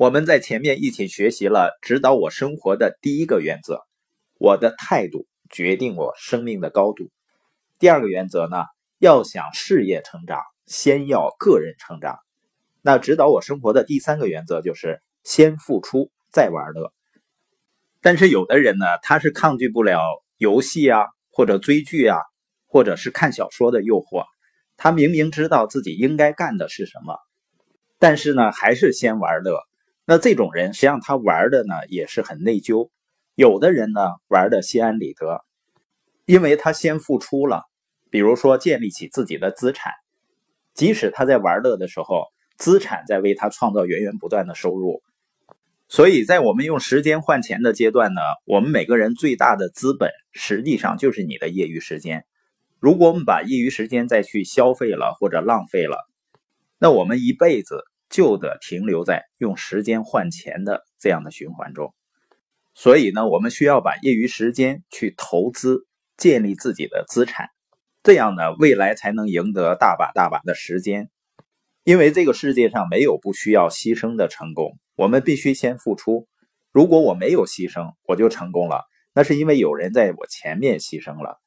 我们在前面一起学习了指导我生活的第一个原则：我的态度决定我生命的高度。第二个原则呢，要想事业成长，先要个人成长。那指导我生活的第三个原则就是先付出再玩乐。但是有的人呢，他是抗拒不了游戏啊，或者追剧啊，或者是看小说的诱惑。他明明知道自己应该干的是什么，但是呢，还是先玩乐。那这种人，实际上他玩的呢也是很内疚。有的人呢玩的心安理得，因为他先付出了，比如说建立起自己的资产，即使他在玩乐的时候，资产在为他创造源源不断的收入。所以在我们用时间换钱的阶段呢，我们每个人最大的资本实际上就是你的业余时间。如果我们把业余时间再去消费了或者浪费了，那我们一辈子就得停留在用时间换钱的这样的循环中。所以呢，我们需要把业余时间去投资，建立自己的资产，这样呢，未来才能赢得大把大把的时间。因为这个世界上没有不需要牺牲的成功，我们必须先付出。如果我没有牺牲，我就成功了，那是因为有人在我前面牺牲了。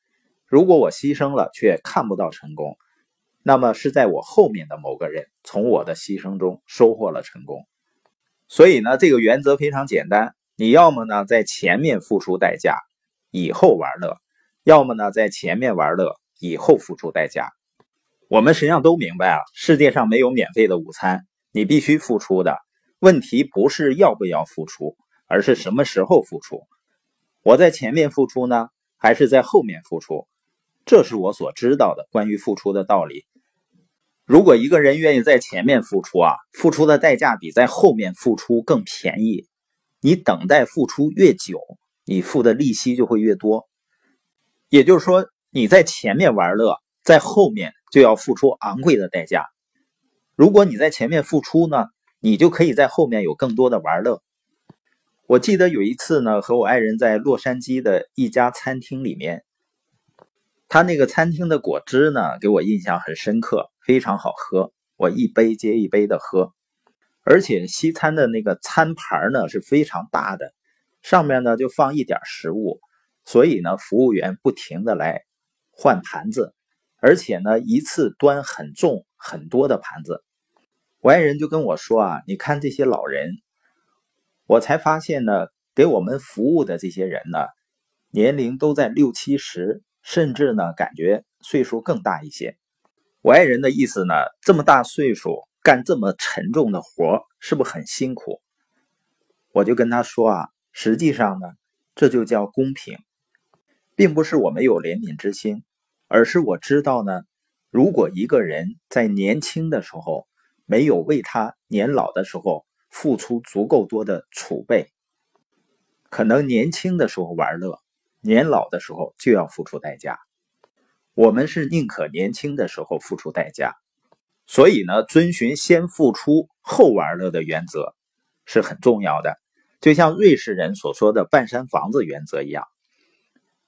如果我牺牲了却看不到成功，那么是在我后面的某个人从我的牺牲中收获了成功。所以呢，这个原则非常简单：你要么呢在前面付出代价，以后玩乐；要么呢在前面玩乐，以后付出代价。我们实际上都明白啊，世界上没有免费的午餐，你必须付出的。问题不是要不要付出，而是什么时候付出。我在前面付出呢，还是在后面付出？这是我所知道的关于付出的道理。如果一个人愿意在前面付出啊，付出的代价比在后面付出更便宜。你等待付出越久，你付的利息就会越多。也就是说，你在前面玩乐，在后面就要付出昂贵的代价。如果你在前面付出呢，你就可以在后面有更多的玩乐。我记得有一次呢，和我爱人在洛杉矶的一家餐厅里面。他那个餐厅的果汁呢，给我印象很深刻，非常好喝。我一杯接一杯的喝，而且西餐的那个餐盘呢是非常大的，上面呢就放一点食物，所以呢服务员不停的来换盘子，而且呢一次端很重很多的盘子。我爱人就跟我说啊，你看这些老人，我才发现呢，给我们服务的这些人呢，年龄都在六七十。甚至呢，感觉岁数更大一些。我爱人的意思呢，这么大岁数干这么沉重的活，是不是很辛苦？我就跟他说啊，实际上呢，这就叫公平，并不是我没有怜悯之心，而是我知道呢，如果一个人在年轻的时候没有为他年老的时候付出足够多的储备，可能年轻的时候玩乐。年老的时候就要付出代价，我们是宁可年轻的时候付出代价，所以呢，遵循先付出后玩乐的原则是很重要的。就像瑞士人所说的“半山房子”原则一样，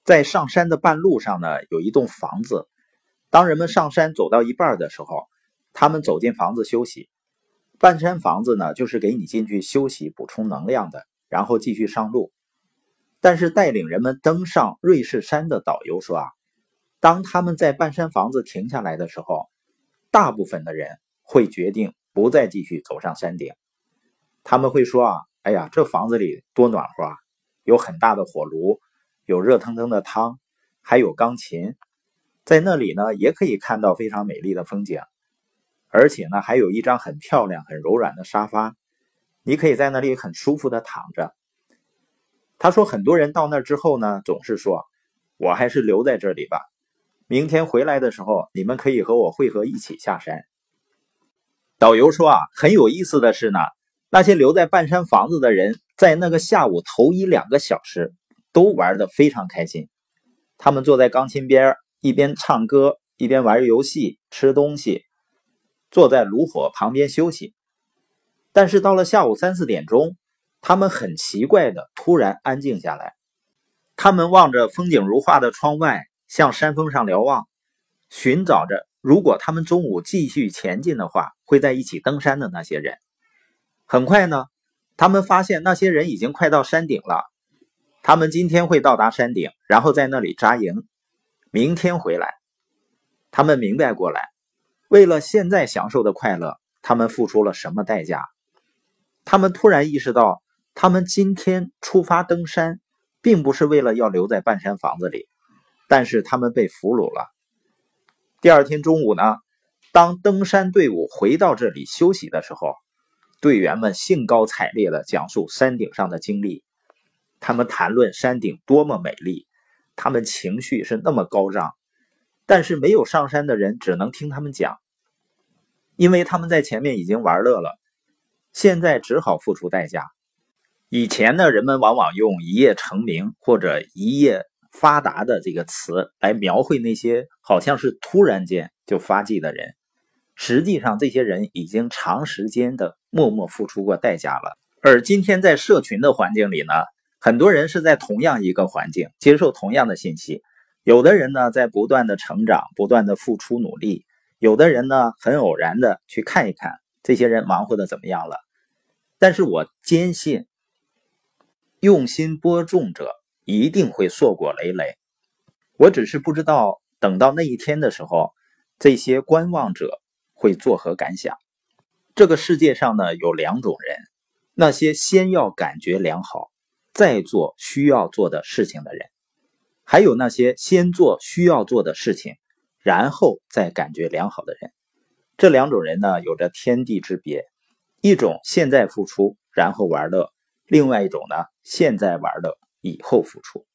在上山的半路上呢，有一栋房子。当人们上山走到一半的时候，他们走进房子休息。半山房子呢，就是给你进去休息、补充能量的，然后继续上路。但是带领人们登上瑞士山的导游说啊，当他们在半山房子停下来的时候，大部分的人会决定不再继续走上山顶。他们会说啊，哎呀，这房子里多暖和啊，有很大的火炉，有热腾腾的汤，还有钢琴，在那里呢也可以看到非常美丽的风景，而且呢还有一张很漂亮、很柔软的沙发，你可以在那里很舒服的躺着。他说：“很多人到那之后呢，总是说，我还是留在这里吧。明天回来的时候，你们可以和我会合，一起下山。”导游说：“啊，很有意思的是呢，那些留在半山房子的人，在那个下午头一两个小时，都玩的非常开心。他们坐在钢琴边，一边唱歌，一边玩游戏、吃东西，坐在炉火旁边休息。但是到了下午三四点钟。”他们很奇怪的突然安静下来，他们望着风景如画的窗外，向山峰上瞭望，寻找着如果他们中午继续前进的话，会在一起登山的那些人。很快呢，他们发现那些人已经快到山顶了，他们今天会到达山顶，然后在那里扎营，明天回来。他们明白过来，为了现在享受的快乐，他们付出了什么代价？他们突然意识到，他们今天出发登山，并不是为了要留在半山房子里，但是他们被俘虏了。第二天中午呢？当登山队伍回到这里休息的时候，队员们兴高采烈地讲述山顶上的经历。他们谈论山顶多么美丽，他们情绪是那么高涨。但是没有上山的人只能听他们讲，因为他们在前面已经玩乐了，现在只好付出代价。以前呢，人们往往用“一夜成名”或者“一夜发达”的这个词来描绘那些好像是突然间就发迹的人。实际上，这些人已经长时间的默默付出过代价了。而今天在社群的环境里呢，很多人是在同样一个环境接受同样的信息。有的人呢在不断的成长，不断的付出努力；有的人呢很偶然的去看一看这些人忙活的怎么样了。但是我坚信，用心播种者一定会硕果累累。我只是不知道，等到那一天的时候，这些观望者。会作何感想？这个世界上呢有两种人：那些先要感觉良好，再做需要做的事情的人；还有那些先做需要做的事情，然后再感觉良好的人。这两种人呢有着天地之别：一种现在付出，然后玩乐；另外一种呢现在玩的，以后付出。